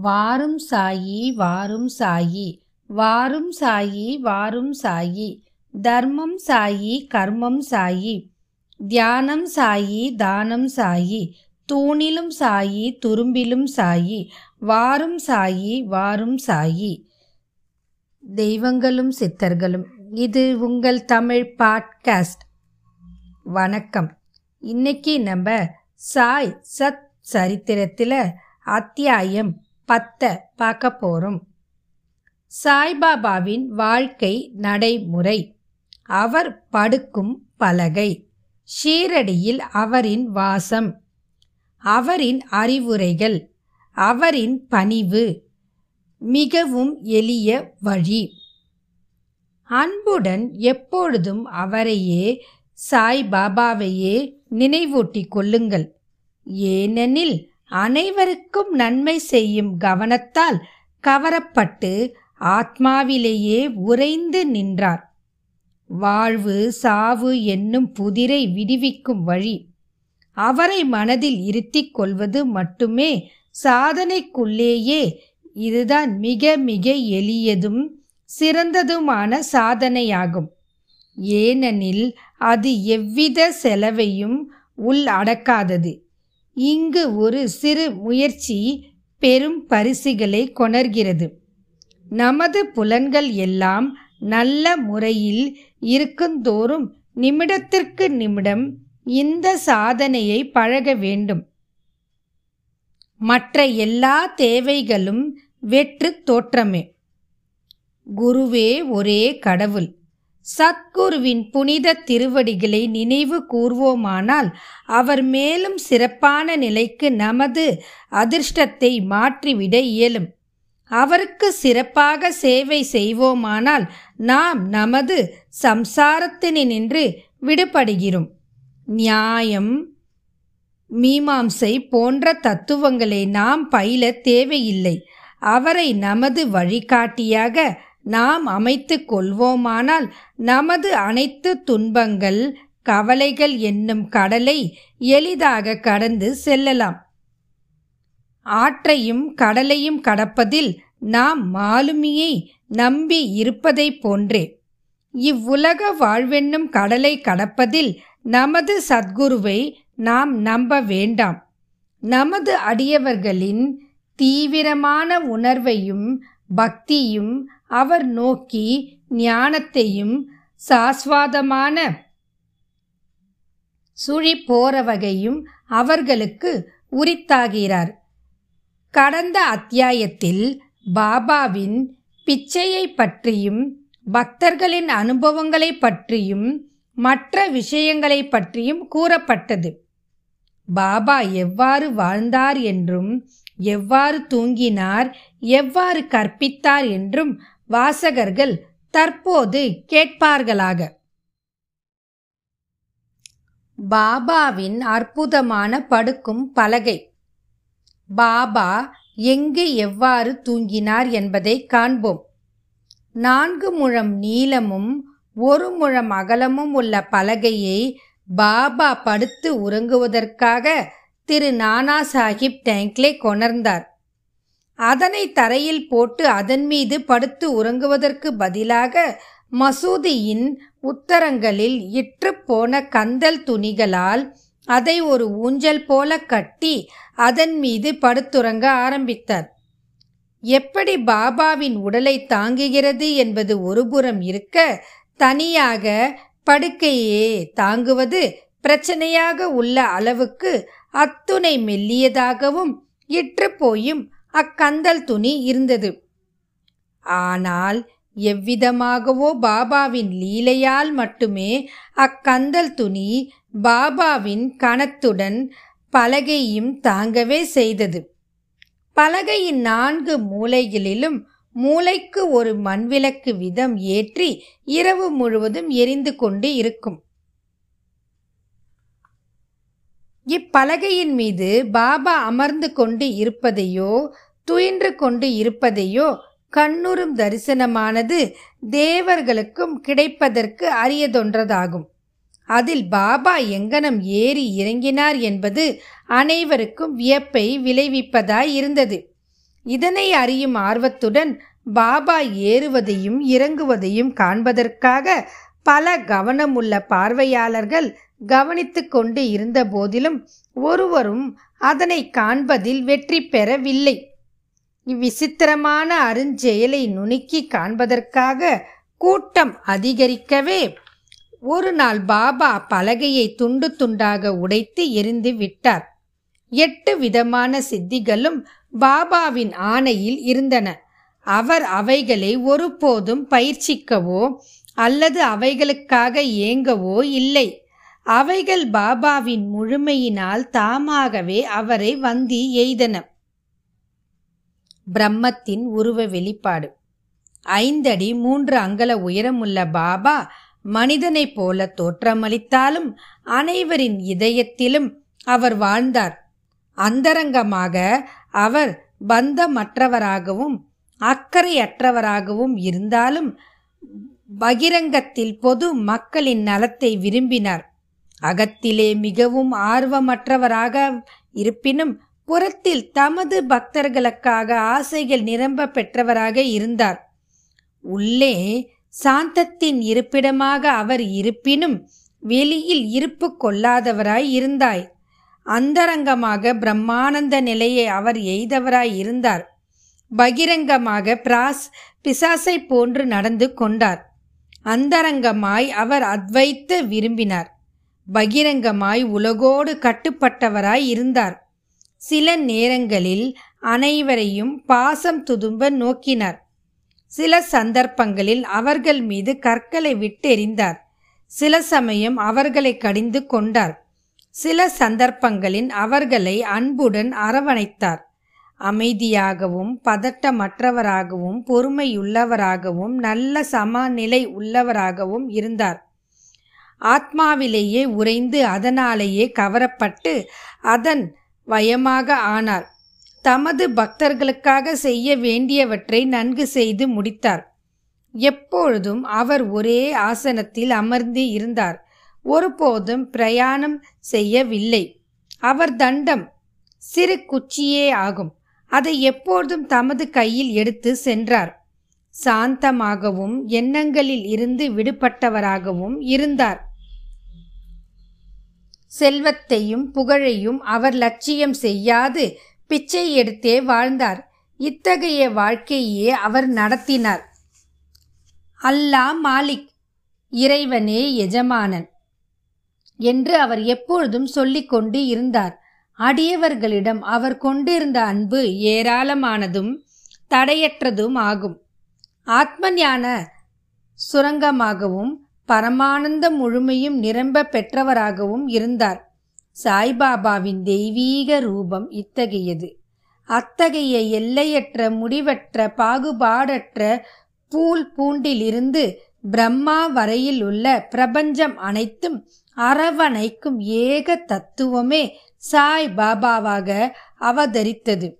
வாரும் சாயி வாரும் சாயி வாரும் சாயி வாரும் சாயி தர்மம் சாயி கர்மம் சாயி தியானம் சாயி தானம் சாயி தூணிலும் சாயி துரும்பிலும் சாயி வாரும் சாயி வாரும் சாயி. தெய்வங்களும் சித்தர்களும் இது உங்கள் தமிழ் பாட்காஸ்ட். வணக்கம். இன்னைக்கு நம்ம சாய் சத் சரித்திரத்தில் அத்தியாயம் பத்தை பார்க்க போகிறோம் சாய்பாபாவின் வாழ்க்கை நடைமுறை. அவர் படுக்கும் பலகை. ஷீரடியில் அவரின் வாசம். அவரின் அறிவுரைகள். அவரின் பணிவு. மிகவும் எளிய வழி. அன்புடன் எப்பொழுதும் அவரையே சாய்பாபாவையே நினைவூட்டிக் கொள்ளுங்கள். ஏனெனில் அனைவருக்கும் நன்மை செய்யும் கவனத்தால் கவரப்பட்டு ஆத்மாவிலேயே உறைந்து நின்றார். வாழ்வு சாவு என்னும் புதிரை விடுவிக்கும் வழி. அவரை மனதில் இருத்திக் கொள்வது மட்டுமே சாதனைக்குள்ளேயே இதுதான் மிக மிக எளியதும் சிறந்ததுமான சாதனையாகும். ஏனெனில் அது எவ்வித செலவையும் உள் அடக்காதது. இங்கு ஒரு சிறு முயற்சி பெரும் பரிசுகளை கொணர்கிறது. நமது புலன்கள் எல்லாம் நல்ல முறையில் இருக்குந்தோறும் நிமிடத்திற்கு நிமிடம் இந்த சாதனையை பழக வேண்டும். மற்ற எல்லா தேவைகளும் வெற்று தோற்றமே. குருவே ஒரே கடவுள். சத்குருவின் புனித திருவடிகளை நினைவு கூர்வோமானால் அவர் மேலும் சிறப்பான நிலைக்கு நமது அதிர்ஷ்டத்தை மாற்றிவிட இயலும். அவருக்கு சிறப்பாக சேவை செய்வோமானால் நாம் நமது சம்சாரத்தினின்று விடுபடுகிறோம். நியாயம் மீமாம்சை போன்ற தத்துவங்களை நாம் பயில தேவையில்லை. அவரை நமது வழிகாட்டியாக நாம் அமைத்து கொள்வோமானால் நமது அனைத்து துன்பங்கள் கவலைகள் என்னும் கடலை எளிதாக கடந்து செல்லலாம். ஆற்றையும் கடலையும் கடப்பதில் நாம் மாலுமியை நம்பி இருப்பதை போன்றே. இவ்வுலக வாழ்வென்னும் கடலை கடப்பதில் நமது சத்குருவை நாம் நம்ப வேண்டாம். நமது அடியவர்களின் தீவிரமான உணர்வையும் பக்தியும் அவர் நோக்கி ஞானத்தையும் சாஸ்வாதமான சுழி போற வகையும் அவர்களுக்கு உரித்தாகிறார். கடந்த அத்தியாயத்தில் பாபாவின் பிச்சையை பற்றியும் பக்தர்களின் அனுபவங்களை பற்றியும் மற்ற விஷயங்களை பற்றியும் கூறப்பட்டது. பாபா எவ்வாறு வாழ்ந்தார் என்றும் எவ்வாறு தூங்கினார் எவ்வாறு கற்பித்தார் என்றும் வாசகர்கள் தற்போது கேட்பார்களாக. பாபாவின் அற்புதமான படுக்கும் பலகை. பாபா எங்கு எவ்வாறு தூங்கினார் என்பதை காண்போம். நான்கு முழம் நீளமும் ஒரு முழம் அகலமும் உள்ள பலகையை பாபா படுத்து உறங்குவதற்காக திரு நானா சாஹிப் டேங்க்லே கொணர்ந்தார். அதனை தரையில் போட்டு அதன் மீது படுத்து உறங்குவதற்கு பதிலாக மசூதியின் உத்தரங்களில் இற்று போன கந்தல் துணிகளால் அதை ஒரு ஊஞ்சல் போல கட்டி அதன் மீது படுத்துறங்க ஆரம்பித்தார். எப்படி பாபாவின் உடலை தாங்குகிறது என்பது ஒருபுறம் இருக்க தனியாக படுக்கையே தாங்குவது பிரச்சனையாக உள்ள அளவுக்கு அத்துணை மெல்லியதாகவும் இற்று போயும் அக்கந்தல் துணி இருந்தது. ஆனால் எவ்விதமாகவோ பாபாவின் லீலையால் மட்டுமே அக்கந்தல் துணி பாபாவின் கணத்துடன் பலகையும் தாங்கவே செய்தது. பலகையின் நான்கு மூலைகளிலும் மூளைக்கு ஒரு மண்விளக்கு விதம் ஏற்றி இரவு முழுவதும் எரிந்து கொண்டு இருக்கும். இப்பலகையின் மீது பாபா அமர்ந்து கொண்டு இருப்பதையோ துயின்று கொண்டு இருப்பதையோ கண்ணுறும் தரிசனமானது தேவர்களுக்கும் கிடைப்பதற்கு அரியதொன்றதாகும். அதில் பாபா எங்கனம் ஏறி இறங்கினார் என்பது அனைவருக்கும் வியப்பை விளைவிப்பதாய் இருந்தது. இதனை அறியும் ஆர்வத்துடன் பாபா ஏறுவதையும் இறங்குவதையும் காண்பதற்காக பல கவனமுள்ள பார்வையாளர்கள் கவனித்து கொண்டு இருந்த போதிலும் ஒருவரும் அதனை காண்பதில் வெற்றி பெறவில்லை. இவ்விசித்திரமான அருஞ்செயலை நுணுக்கி காண்பதற்காக கூட்டம் அதிகரிக்கவே ஒரு நாள் பாபா பலகையை துண்டு துண்டாக உடைத்து எரிந்து விட்டார். எட்டு விதமான சித்திகளும் பாபாவின் ஆணையில் இருந்தன. அவர் அவைகளை ஒருபோதும் பயிற்சிக்கவோ அல்லது அவைகளுக்காக ஏங்கவோ இல்லை. அவைகள் பாபாவின் முழுமையினால் தாமாகவே அவரை வந்தி எய்தன. பிரம்மத்தின் உருவ வெளிப்பாடு. ஐந்தடி மூன்று அங்கல உயரமுள்ள பாபா மனிதனைப் போல தோற்றமளித்தாலும் அனைவரின் இதயத்திலும் அவர் வாழ்ந்தார். அந்தரங்கமாக அவர் பந்தமற்றவராகவும் அக்கறையற்றவராகவும் இருந்தாலும் பகிரங்கத்தில் பொது மக்களின் நலத்தை விரும்பினார். அகத்திலே மிகவும் ஆர்வமற்றவராக இருப்பினும் புறத்தில் தமது பக்தர்களுக்காக ஆசைகள் நிரம்ப பெற்றவராக இருந்தார். உள்ளே சாந்தத்தின் இருப்பிடமாக அவர் இருப்பினும் வெளியில் இருப்பு கொள்ளாதவராய் இருந்தாய். அந்தரங்கமாக பிரம்மானந்த நிலையை அவர் எய்தவராய் இருந்தார். பகிரங்கமாக பிராஸ் பிசாசை போன்று நடந்து கொண்டார். அந்தரங்கமாய் அவர் அத்வைத்து விரும்பினார். பகிரங்கமாய் உலகோடு கட்டுப்பட்டவராய் இருந்தார். சில நேரங்களில் அனைவரையும் பாசம் துதும்ப நோக்கினார். சில சந்தர்ப்பங்களில் அவர்கள் மீது கற்களை விட்டெறிந்தார். சில சமயம் அவர்களை கடிந்து கொண்டார். சில சந்தர்ப்பங்களில் அவர்களை அன்புடன் அரவணைத்தார். அமைதியாகவும் பதட்டமற்றவராகவும் பொறுமையுள்ளவராகவும் நல்ல சமநிலை உள்ளவராகவும் இருந்தார். ஆத்மாவிலேயே உறைந்து அதனாலேயே கவரப்பட்டு அதன் வயமாக ஆனார். தமது பக்தர்களுக்காக செய்ய வேண்டியவற்றை நன்கு செய்து முடித்தார். எப்பொழுதும் அவர் ஒரே ஆசனத்தில் அமர்ந்து இருந்தார். ஒருபோதும் பிரயாணம் செய்யவில்லை. அவர் தண்டம் சிறு குச்சியே ஆகும். அதை எப்பொழுதும் தமது கையில் எடுத்து சென்றார். சாந்தமாகவும் எண்ணங்களில் இருந்து விடுபட்டவராகவும் இருந்தார். செல்வத்தையும் புகழையும் அவர் லட்சியம் செய்யாது பிச்சை எடுத்தே வாழ்ந்தார். இத்தகைய வாழ்க்கையே அவர் நடத்தினார். அல்லாஹ் மாலிக் இறைவனே எஜமானன் என்று அவர் எப்பொழுதும் சொல்லிக்கொண்டு இருந்தார். அடியவர்களிடம் அவர் கொண்டிருந்த அன்பு ஏராளமானதும் தடையற்றதும் ஆகும். ஆத்மஞான சுரங்கமாகவும் பரமானந்த முழுமையும் நிரம்ப பெற்றவராகவும் இருந்தார். சாய்பாபாவின் தெய்வீக ரூபம் இத்தகையது. அத்தகைய எல்லையற்ற முடிவற்ற பாகுபாடற்ற பூல் பூண்டிலிருந்து பிரம்மா வரையில் உள்ள பிரபஞ்சம் அனைத்தும் அரவணைக்கும் ஏக தத்துவமே சாய் பாபாவாக அவதரித்தது.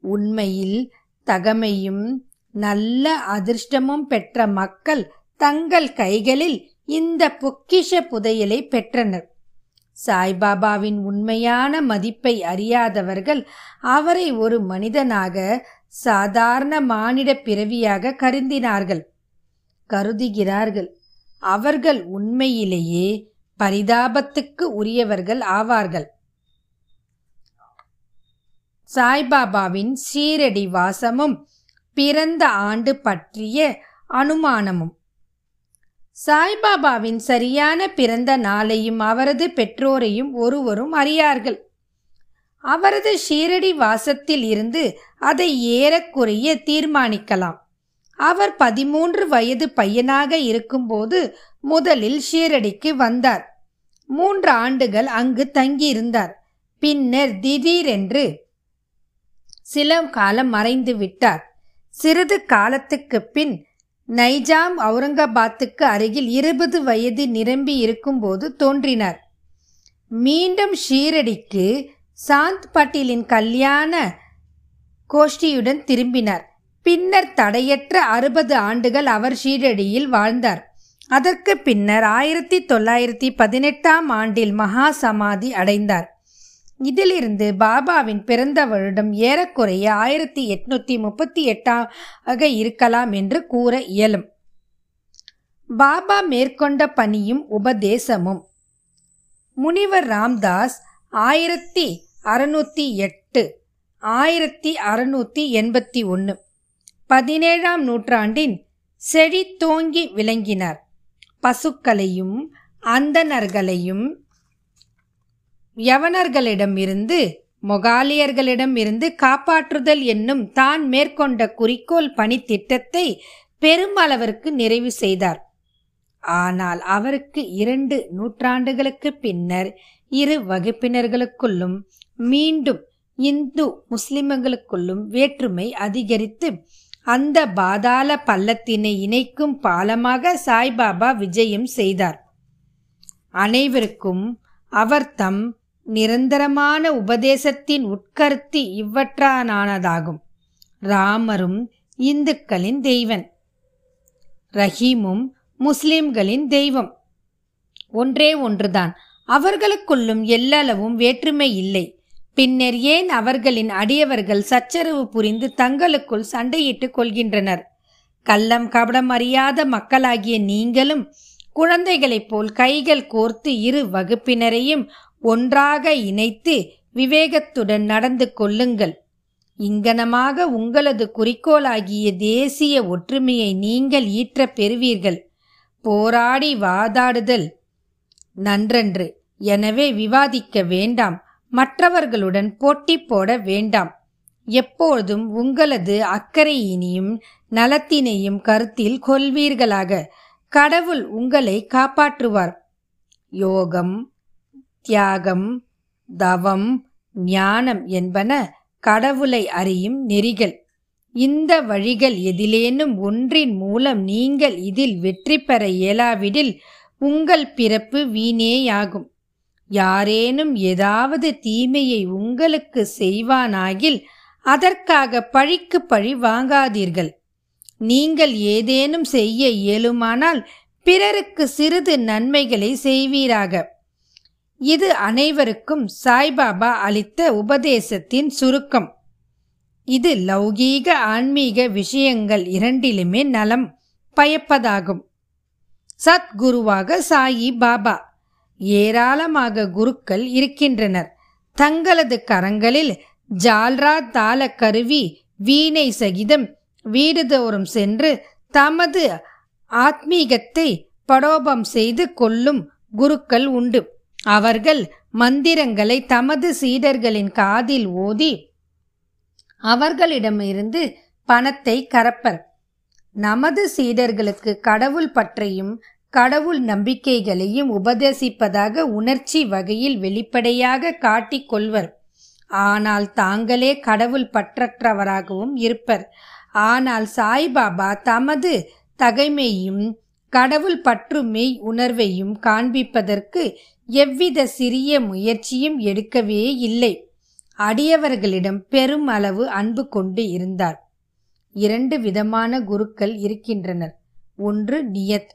உண்மையில் தகமையும் நல்ல அதிர்ஷ்டமும் பெற்ற மக்கள் தங்கள் கைகளில் இந்த பொக்கிஷ புதையலை பெற்றனர். சாய்பாபாவின் உண்மையான மதிப்பை அறியாதவர்கள் அவரை ஒரு மனிதனாக சாதாரண மானிட பிறவியாக கருந்தினார்கள். கருதுகிறார்கள். அவர்கள் உண்மையிலேயே பரிதாபத்துக்கு உரியவர்கள் ஆவார்கள். சாய்பாபாவின் சீரடி வாசமும் பிறந்த ஆண்டு பற்றிய அனுமானமும். சாய்பாபாவின் சரியான பிறந்த நாளையும் அவரது பெற்றோரையும் ஒருவரும் அறியார்கள். அவரது ஷீரடி வாசத்தில் இருந்து அதை ஏறக்குறைய தீர்மானிக்கலாம். அவர் பதிமூன்று வயது பையனாக இருக்கும்போது முதலில் ஷீரடிக்கு வந்தார். மூன்று ஆண்டுகள் அங்கு தங்கியிருந்தார். பின்னர் திடீரென்று சில காலம் மறைந்து விட்டார் சிறிது காலத்துக்கு பின் நைஜாம் அவுரங்காபாத்துக்கு அருகில் இருபது வயது நிரம்பி இருக்கும்போது தோன்றினார். மீண்டும் ஷீரடிக்கு சாந்த் பாட்டீலின் கல்யாண கோஷ்டியுடன் திரும்பினார். பின்னர் தடையற்ற அறுபது ஆண்டுகள் அவர் ஷீரடியில் வாழ்ந்தார். அதற்கு பின்னர் ஆயிரத்தி தொள்ளாயிரத்தி பதினெட்டாம் ஆண்டில் மகா சமாதி அடைந்தார். இதிலிருந்து பாபாவின் பிறந்த வருடம் ஏறக்குறைய ஆயிரத்தி எட்நூத்தி முப்பத்தி எட்டாக இருக்கலாம் என்று கூற இயலும். பாபா மேற்கொண்ட பணியும் உபதேசமும். முனிவர் ராம்தாஸ் ஆயிரத்தி அறுநூத்தி எட்டு ஆயிரத்தி அறுநூத்தி எண்பத்தி ஒன்று பதினேழாம் நூற்றாண்டின் செழித்தோங்கி விளங்கினார். பசுக்களையும் அந்தணர்களையும் யவனர்களிடமிருந்து மொகாலியர்களிடமிருந்து காப்பாற்றுதல் என்னும் தான் மேற்கொண்ட குறிக்கோள் பணி திட்டத்தை பெருமளவிற்கு நிறைவு செய்தார். ஆனால் அவருக்கு இரண்டு நூற்றாண்டுகளுக்கு பின்னர் இரு வகுப்பினர்களுக்குள்ளும் மீண்டும் இந்து முஸ்லிம்களுக்குள்ளும் வேற்றுமை அதிகரித்து அந்த பாதாள பள்ளத்தினை இணைக்கும் பாலமாக சாய்பாபா விஜயம் செய்தார். அனைவருக்கும் அவர் தம் நிரந்தரமான உபதேசத்தின் உட்கருத்து இவ்வற்றானானதாகும். ராமரும் இந்துக்களின் தெய்வன். ரஹீமும் முஸ்லிம்களின் தெய்வம். ஒன்றே ஒன்றுதான். அவர்களுக்குள்ளும் எல்லளவும் வேற்றுமை இல்லை. பின்னர் ஏன் அவர்களின் அடியவர்கள் சச்சரவு புரிந்து தங்களுக்குள் சண்டையிட்டுக் கொள்கின்றனர்? கள்ளம் கபடம் அறியாத மக்களாகிய நீங்களும் குழந்தைகளைப் போல் கைகள் கோர்த்து இரு வகுப்பினரையும் ஒன்றாக இணைத்து விவேகத்துடன் நடந்து கொள்ளுங்கள். இங்கனமாக உங்களது குறிக்கோளாகிய தேசிய ஒற்றுமையை நீங்கள் ஈற்ற பெறுவீர்கள். போராடி வாதாடுதல். நன்றன்று. எனவே விவாதிக்க வேண்டாம். மற்றவர்களுடன் போட்டி போட வேண்டாம். எப்பொழுதும் உங்களது அக்கறையினையும் நலத்தினையும் கருத்தில் கொள்வீர்களாக. கடவுள் உங்களை காப்பாற்றுவார். யோகம். தியாகம் தவம் ஞானம் என்பன கடவுளை அறியும் நெறிகள். இந்த வழிகள் எதிலேனும் ஒன்றின் மூலம் நீங்கள் இதில் வெற்றி பெற இயலாவிடில் உங்கள் பிறப்பு வீணேயாகும். யாரேனும் ஏதாவது தீமையை உங்களுக்கு செய்வானாகில் அதற்காக பழிக்கு பழி வாங்காதீர்கள். நீங்கள் ஏதேனும் செய்ய இயலுமானால் பிறருக்கு சிறிது நன்மைகளை செய்வீராக. இது அனைவருக்கும் சாய்பாபா அளித்த உபதேசத்தின் சுருக்கம். இது லௌகீக ஆன்மீக விஷயங்கள் இரண்டிலுமே நலம் பயப்பதாகும். சத்குருவாக சாயி பாபா. ஏராளமாக குருக்கள் இருக்கின்றனர். தங்களது கரங்களில் ஜால்ரா தாள கருவி வீணை சகிதம் வீடுதோறும் சென்று தமது ஆத்மீகத்தை படோபம் செய்து கொள்ளும் குருக்கள் உண்டு. அவர்கள் மந்திரங்களை தமது சீடர்களின் காதில் ஓதி அவர்களிடமிருந்து பணத்தை கரப்பர். நமது சீடர்களுக்கு கடவுள் பற்றியும் கடவுள் நம்பிக்கைகளையும் உபதேசிப்பதாக உணர்ச்சி வகையில் வெளிப்படையாக காட்டிக் கொள்வர். ஆனால் தாங்களே கடவுள் பற்றற்றவராகவும் இருப்பர். ஆனால் சாய்பாபா தமது தகைமையும் கடவுள் பற்று மெய் உணர்வையும் காண்பிப்பதற்கு எவ்வித சிறிய முயற்சியும் எடுக்கவே இல்லை. அடியவர்களிடம் பெரும் அளவு அன்பு கொண்டு இருந்தார். இரண்டு விதமான குருக்கள் இருக்கின்றனர். ஒன்று நியத்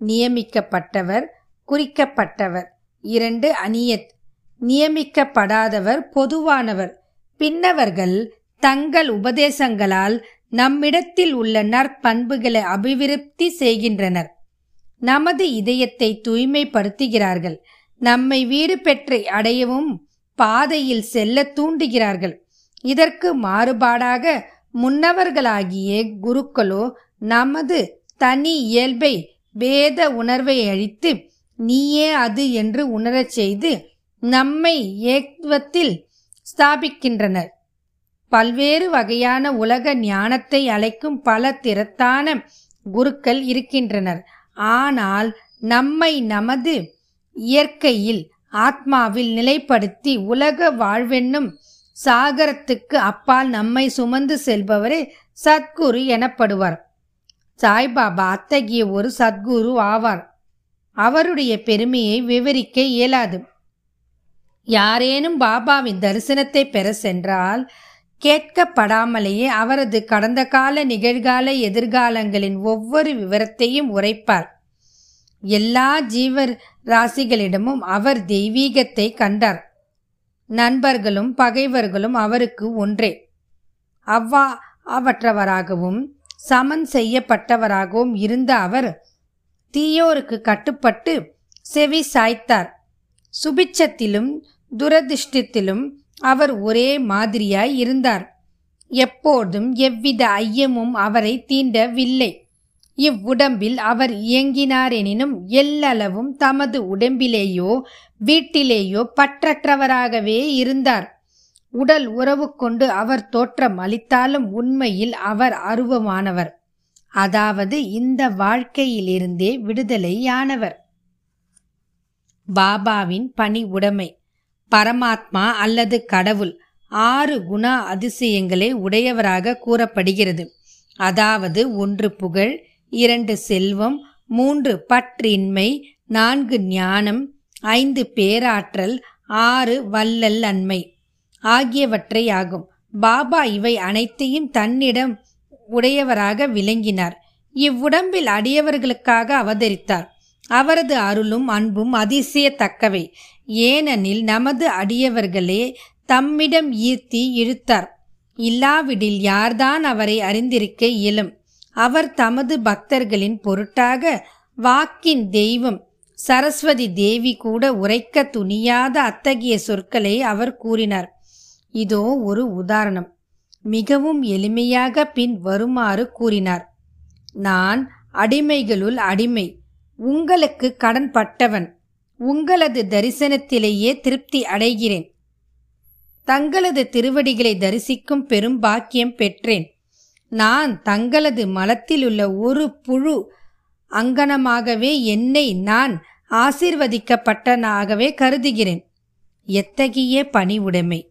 நியமிக்கப்பட்டவர் குறிக்கப்பட்டவர். இரண்டு அநியத் நியமிக்கப்படாதவர் பொதுவானவர். பின்னவர்கள் தங்கள் உபதேசங்களால் நம்மிடத்தில் உள்ள நற்பண்புகளை அபிவிருத்தி செய்கின்றனர். நமது இதயத்தை தூய்மைப்படுத்துகிறார்கள். நம்மை வீடு பெற்றை அடையவும் பாதையில் செல்ல தூண்டுகிறார்கள். இதற்கு மாறுபாடாக முன்னவர்களாகிய குருக்களோ நமது தனி இயல்பை வேத உணர்வை அழித்து நீயே அது என்று உணரச் செய்து நம்மை ஏக்வத்தில் ஸ்தாபிக்கின்றனர். பல்வேறு வகையான உலக ஞானத்தை அழைக்கும் பல திறத்தான குருக்கள் இருக்கின்றனர். ஆனால் நம்மை நமது இயற்கையில் ஆத்மாவில் நிலைப்படுத்தி உலக வாழ்வென்னும் சாகரத்துக்கு அப்பால் நம்மை சுமந்து செல்பவரே சத்குரு எனப்படுவார். சாய்பாபா அத்தகைய ஒரு சத்குரு ஆவார். அவருடைய பெருமையை விவரிக்க இயலாது. யாரேனும் பாபாவின் தரிசனத்தை பெற சென்றால் கேட்கப்படாமலேயே அவரது கடந்த கால நிகழ்கால எதிர்காலங்களின் ஒவ்வொரு விவரத்தையும் உரைப்பார். எல்லா ஜீவ ராசிகளிடமும் அவர் தெய்வீகத்தை கண்டார். நண்பர்களும் பகைவர்களும் அவருக்கு ஒன்றே. அவ்வா அவற்றவராகவும் சமன் செய்யப்பட்டவராகவும் இருந்த அவர் தீயோருக்கு கட்டுப்பட்டு செவி சாய்த்தார். சுபிச்சத்திலும் துரதிர்ஷ்டத்திலும் அவர் ஒரே மாதிரியாய் இருந்தார். எப்போதும் எவ்வித ஐயமும் அவரை தீண்டவில்லை. இவ்வுடம்பில் அவர் இயங்கினார் எனினும் எல்லளவும் தமது உடம்பிலேயோ வீட்டிலேயோ பற்றற்றவராகவே இருந்தார். உடல் உறவு கொண்டு அவர் தோற்றம் அளித்தாலும் உண்மையில் அவர் அருவமானவர். அதாவது இந்த வாழ்க்கையிலிருந்தே விடுதலையானவர். பாபாவின் பணி உடைமை. பரமாத்மா அல்லது கடவுள் ஆறு குணா அதிசயங்களை உடையவராக கூறப்படுகிறது. அதாவது ஒன்று புகழ் இரண்டு செல்வம் மூன்று பற்றின்மை நான்கு ஞானம் ஐந்து பேராற்றல் ஆறு வல்லல் அன்மை ஆகியவற்றை ஆகும். பாபா இவை அனைத்தையும் தன்னிடம் உடையவராக விளங்கினார். இவ்வுடம்பில் அடியவர்களுக்காக அவதரித்தார். அவரது அருளும் அன்பும் அதிசயத்தக்கவை. ஏனெனில் நமது அடியவர்களே தம்மிடம் ஈர்த்தி இழுத்தார். இல்லாவிடில் யார்தான் அவரை அறிந்திருக்க இயலும்? அவர் தமது பக்தர்களின் பொருட்டாக வாக்கின் தெய்வம் சரஸ்வதி தேவி கூட உரைக்க துணியாத அத்தகைய சொற்களை அவர் கூறினார். இதோ ஒரு உதாரணம். மிகவும் எளிமையாக பின் வருமாறு கூறினார். நான் அடிமைகளுள் அடிமை உங்களுக்கு கடன் பட்டவன் உங்களது தரிசனத்திலேயே திருப்தி அடைகிறேன் தங்களது திருவடிகளை தரிசிக்கும் பெரும் பாக்கியம் பெற்றேன். நான் தங்களது மலத்திலுள்ள ஒரு புழு அங்கனமாகவே என்னை நான் ஆசிர்வதிக்கப்பட்டனாகவே கருதுகிறேன். எத்தகைய பணிவுடைமை?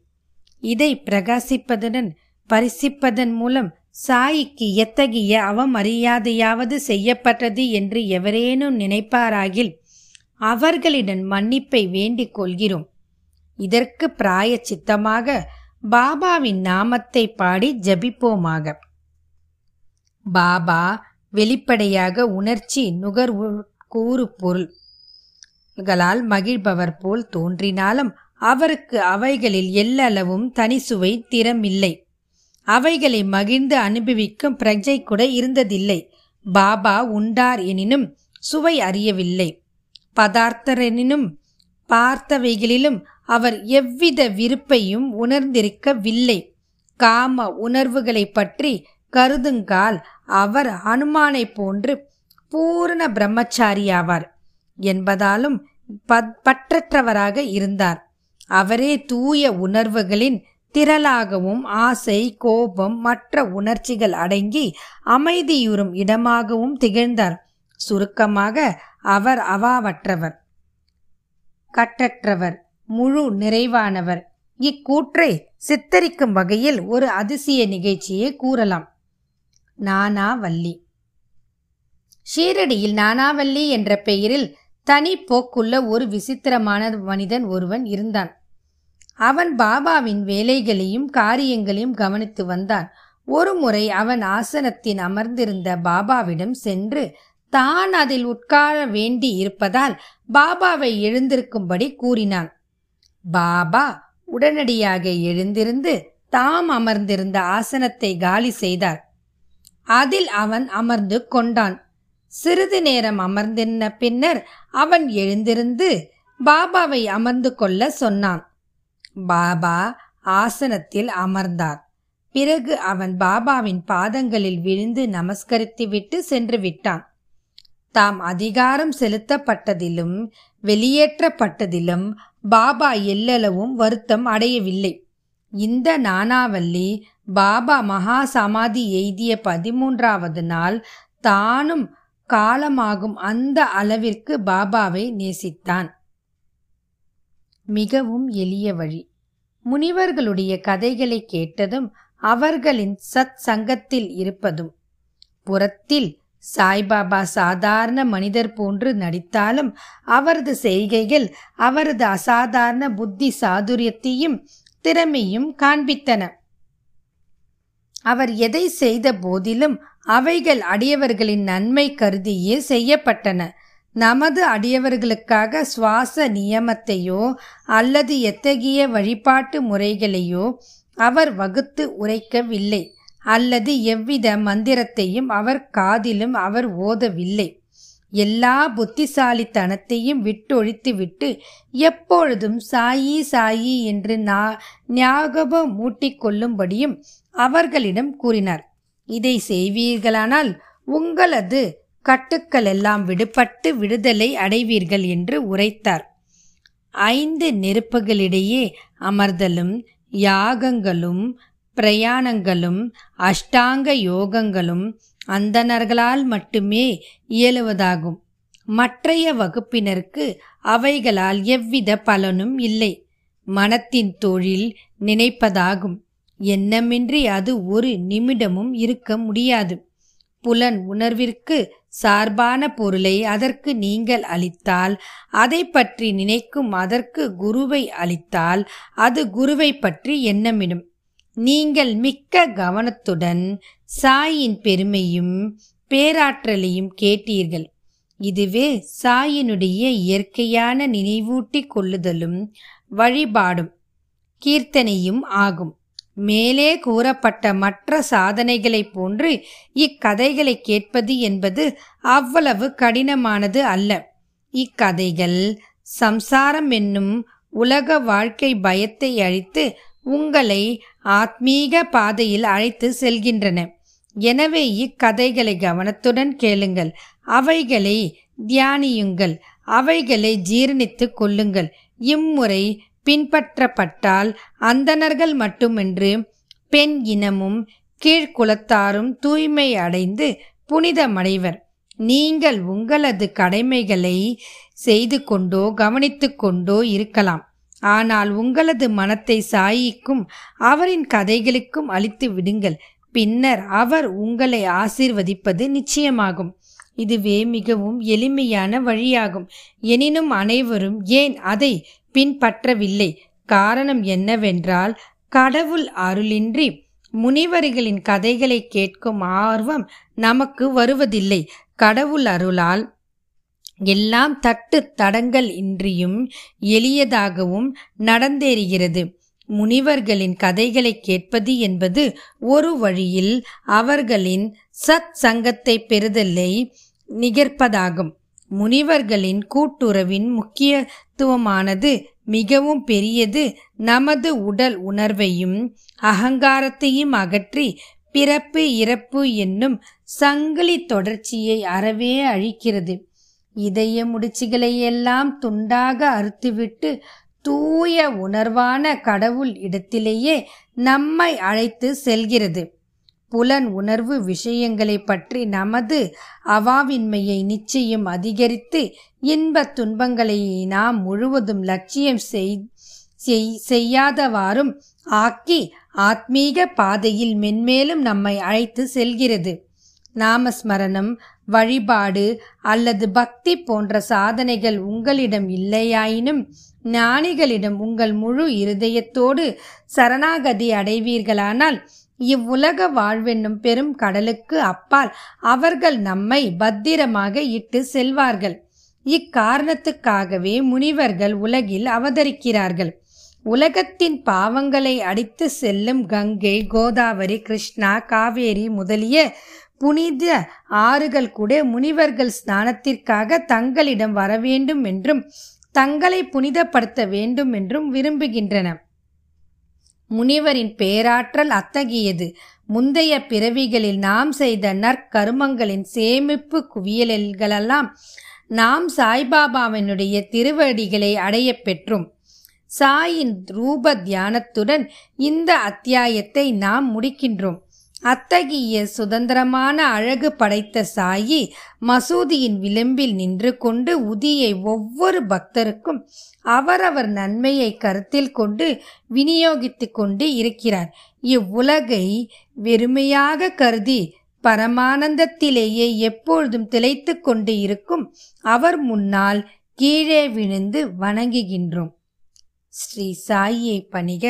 இதை பிரகாசிப்பதுடன் பரிசிப்பதன் மூலம் சாயிக்கு எத்தகைய அவமரியாதையாவது செய்யப்பட்டது என்று எவரேனும் நினைப்பாராகில் அவர்களிடம் மன்னிப்பை வேண்டிக் கொள்கிறோம். இதற்கு பிராய சித்தமாக பாபாவின் நாமத்தை பாடி ஜபிப்போமாக. பாபா வெளிப்படையாக உணர்ச்சி நுகர்வு கூறு பொருள்களால் மகிழ்பவர் போல் தோன்றினாலும் அவருக்கு அவைகளில் எல்லளவும் தனிசுவை திறமில்லை. அவைகளை மகிழ்ந்து அனுபவிக்கும் பிரஜை கூட இருந்ததில்லை. பாபா உண்டார் எனினும் சுவை அறியவில்லை. பதார்த்தரெனினும் பார்த்தவைகளிலும் அவர் எவ்வித விருப்பையும் உணர்ந்திருக்கவில்லை. காம உணர்வுகளை பற்றி கருதுங்கால் அவர் ஹனுமானை போன்று பூரண பிரம்மச்சாரியாவார் என்பதாலும் பற்றற்றவராக இருந்தார். அவரே தூய உணர்வுகளின் திரளாகவும் ஆசை கோபம் மற்ற உணர்ச்சிகள் அடங்கி அமைதியுறும் இடமாகவும் திகழ்ந்தார். சுருக்கமாக அவர் அவாவற்றவர் கட்டற்றவர் முழு நிறைவானவர். இக்கூற்றை சித்தரிக்கும் வகையில் ஒரு அதிசய நிகழ்ச்சியை கூறலாம். நானாவல்லி. ஷீரடியில் நானாவல்லி என்ற பெயரில் தனி போக்குள்ள ஒரு விசித்திரமான மனிதன் ஒருவன் இருந்தான். அவன் பாபாவின் வேலைகளையும் காரியங்களையும் கவனித்து வந்தான். ஒரு முறை அவன் ஆசனத்தின் அமர்ந்திருந்த பாபாவிடம் சென்று தான் அதில் உட்கார வேண்டி இருப்பதால் பாபாவை எழுந்திருக்கும்படி கூறினான். பாபா உடனடியாக எழுந்திருந்து தாம் அமர்ந்திருந்த ஆசனத்தை காலி செய்தார். அதில் அவன் அமர்ந்து கொண்டான். சிறிது நேரம் அமர்ந்திருந்த பின்னர் அவன் எழுந்திருந்து பாபாவை அமர்ந்து கொள்ள சொன்னான். பாபா ஆசனத்தில் அமர்ந்தார். பிறகு அவன் பாபாவின் பாதங்களில் விழுந்து நமஸ்கரித்துவிட்டு சென்று விட்டான். தாம் அதிகாரம் செலுத்தப்பட்டதிலும் வெளியேற்றப்பட்டதிலும் பாபா எல்லளவும் வருத்தம் அடையவில்லை. இந்த நானாவல்லி பாபா மகா சமாதி எய்திய பதிமூன்றாவது நாள் தானும் காலமாகும் அந்த அளவிற்கு பாபாவை நேசித்தான். மிகவும் எளிய வழி. முனிவர்களுடைய கதைகளை கேட்டதும் அவர்களின் சத் சங்கத்தில் இருப்பதும் புறத்தில் சாய்பாபா சாதாரண மனிதர் போன்று நடித்தாலும் அவரது செய்கைகள் அவரது அசாதாரண புத்தி சாதுரியத்தையும் திறமையும் காண்பித்தன. அவர் எதை செய்த போதிலும் அவைகள் அடியவர்களின் நன்மை கருதியே செய்யப்பட்டன. நமது அடியவர்களுக்காக சுவாச நியமத்தையோ அல்லது எத்தகைய வழிபாட்டு முறைகளையோ அவர் வகுத்து உரைக்கவில்லை. அல்லது எவ்வித மந்திரத்தையும் அவர் காதிலும் அவர் ஓதவில்லை. எல்லா புத்திசாலித்தனத்தையும் விட்டொழித்துவிட்டு எப்பொழுதும் சாயி சாயி என்று நா ஞாபகம் மூட்டிக்கொள்ளும்படியும் அவர்களிடம் கூறினார் இதை செய்வீர்களானால் உங்களது கட்டுக்கள் எல்லாம் விடுபட்டு விடுதலை அடைவீர்கள் என்று உரைத்தார். ஐந்து நெருப்புகளிடையே அமர்தலும் யாகங்களும் பிரயாணங்களும் அஷ்டாங்க யோகங்களும் அந்தணர்களால் மட்டுமே இயலுவதாகும். மற்றைய வகுப்பினருக்கு அவைகளால் எவ்வித பலனும் இல்லை. மனத்தின் தொழில் நினைப்பதாகும். எண்ணமின்றி அது ஒரு நிமிடமும் இருக்க முடியாது. புலன் உணர்விற்கு சார்பான பொருளை அதற்கு நீங்கள் அளித்தால் அதை பற்றி நினைக்கும் அதற்கு குருவை அளித்தால் அது குருவை பற்றி எண்ணமிடும். நீங்கள் மிக்க கவனத்துடன் சாயின் பெருமையும் பேராற்றலையும் கேட்டீர்கள். இதுவே சாயினுடைய இயற்கையான நினைவூட்டி கொள்ளுதலும் வழிபாடும் கீர்த்தனையும் ஆகும். மேலே கூறப்பட்ட மற்ற சாதனைகளைப் போன்று இக்கதைகளை கேட்பது என்பது அவ்வளவு கடினமானது அல்ல. இக்கதைகள் சம்சாரம் என்னும் உலக வாழ்க்கை பயத்தை அழித்து உங்களை ஆத்மீக பாதையில் அழைத்து செல்கின்றன. எனவே இக்கதைகளை கவனத்துடன் கேளுங்கள். அவைகளை தியானியுங்கள். அவைகளை ஜீர்ணித்து கொள்ளுங்கள். இம்முறை பின்பற்றப்பட்டால் அந்தணர்கள் மட்டுமின்றி பெண் இனமும் கீழ்குலத்தாரும் தூய்மை அடைந்து புனிதமடைவர். நீங்கள் உங்களது கடமைகளை செய்து கொண்டோ கவனித்து கொண்டோ இருக்கலாம். ஆனால் உங்களது மனத்தை சாயிக்கும் அவரின் கதைகளுக்கும் அளித்து விடுங்கள். பின்னர் அவர் உங்களை ஆசீர்வதிப்பது நிச்சயமாகும். இதுவே மிகவும் எளிமையான வழியாகும். எனினும் அனைவரும் ஏன் அதை பின்பற்றவில்லை. காரணம் என்னவென்றால் கடவுள் அருளின்றி முனிவர்களின் கதைகளை கேட்கும் ஆர்வம் நமக்கு வருவதில்லை. கடவுள் அருளால் எல்லாம் தட்டு தடங்கள் இன்றியும் எளியதாகவும் நடந்தேறுகிறது. முனிவர்களின் கதைகளை கேட்பது என்பது ஒரு வழியில் அவர்களின் சத் சங்கத்தை பெறுதலை நிகர்ப்பதாகும். முனிவர்களின் கூட்டுறவின் முக்கியத்துவமானது மிகவும் பெரியது. நமது உடல் உணர்வையும் அகங்காரத்தையும் அகற்றி பிறப்பு இறப்பு என்னும் சங்கிலி தொடர்ச்சியை அறவே அழிக்கிறது. இதய முடிச்சுகளை எல்லாம் துண்டாக அறுத்துவிட்டு தூய உணர்வான கடவுள் இடத்திலேயே நம்மை அழைத்து செல்கிறது. புலன் உணர்வு விஷயங்களை பற்றி நமது அவாவின்மையை நிச்சயம் அதிகரித்து இன்பத் துன்பங்களை நாம் முழுவதும் லட்சியம் செய்யாதவாறும் ஆக்கி ஆத்மீக பாதையில் மென்மேலும் நம்மை அழைத்து செல்கிறது. நாமஸ்மரணம் வழிபாடு அல்லது பக்தி போன்ற சாதனைகள் உங்களிடம் இல்லையாயினும் ஞானிகளிடம் உங்கள் முழு இருதயத்தோடு சரணாகதி அடைவீர்களானால் இவ்வுலக வாழ்வென்னும் பெரும் கடலுக்கு அப்பால் அவர்கள் நம்மை பத்திரமாக இட்டு செல்வார்கள். இக்காரணத்துக்காகவே முனிவர்கள் உலகில் அவதரிக்கிறார்கள். உலகத்தின் பாவங்களை அடித்து செல்லும் கங்கை கோதாவரி கிருஷ்ணா காவேரி முதலிய புனித ஆறுகள் கூட முனிவர்கள் ஸ்நானத்திற்காக தங்களிடம் வரவேண்டும் என்றும் தங்களை புனிதப்படுத்த வேண்டும் என்றும் விரும்புகின்றன. முனிவரின் பேராற்றல் அத்தகையது. முந்தைய பிறவிகளில் நாம் செய்த நற்கருமங்களின் சேமிப்பு குவியல்களெல்லாம் நாம் சாய்பாபாவினுடைய திருவடிகளை அடைய பெற்றும். சாயின் ரூப தியானத்துடன் இந்த அத்தியாயத்தை நாம் முடிக்கின்றோம். அத்தகைய சுதந்திரமான அழகு படைத்த சாயி மசூதியின் விளிம்பில் நின்று கொண்டு உதியை ஒவ்வொரு பக்தருக்கும் அவரவர் நன்மையை கருத்தில் கொண்டு விநியோகித்து கொண்டு இருக்கிறார். இவ்வுலகை வெறுமையாக கருதி பரமானந்தத்திலேயே எப்பொழுதும் திளைத்து கொண்டு இருக்கும் அவர் முன்னால் கீழே விழுந்து வணங்குகின்றோம். ஸ்ரீ சாயியை பணிக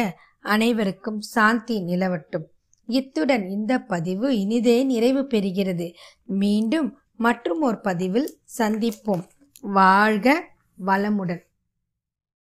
அனைவருக்கும் சாந்தி நிலவட்டும். இத்துடன் இந்த பதிவு இனிதே நிறைவு பெறுகிறது. மீண்டும் மற்றும் ஒரு பதிவில் சந்திப்போம். வாழ்க வளமுடன்.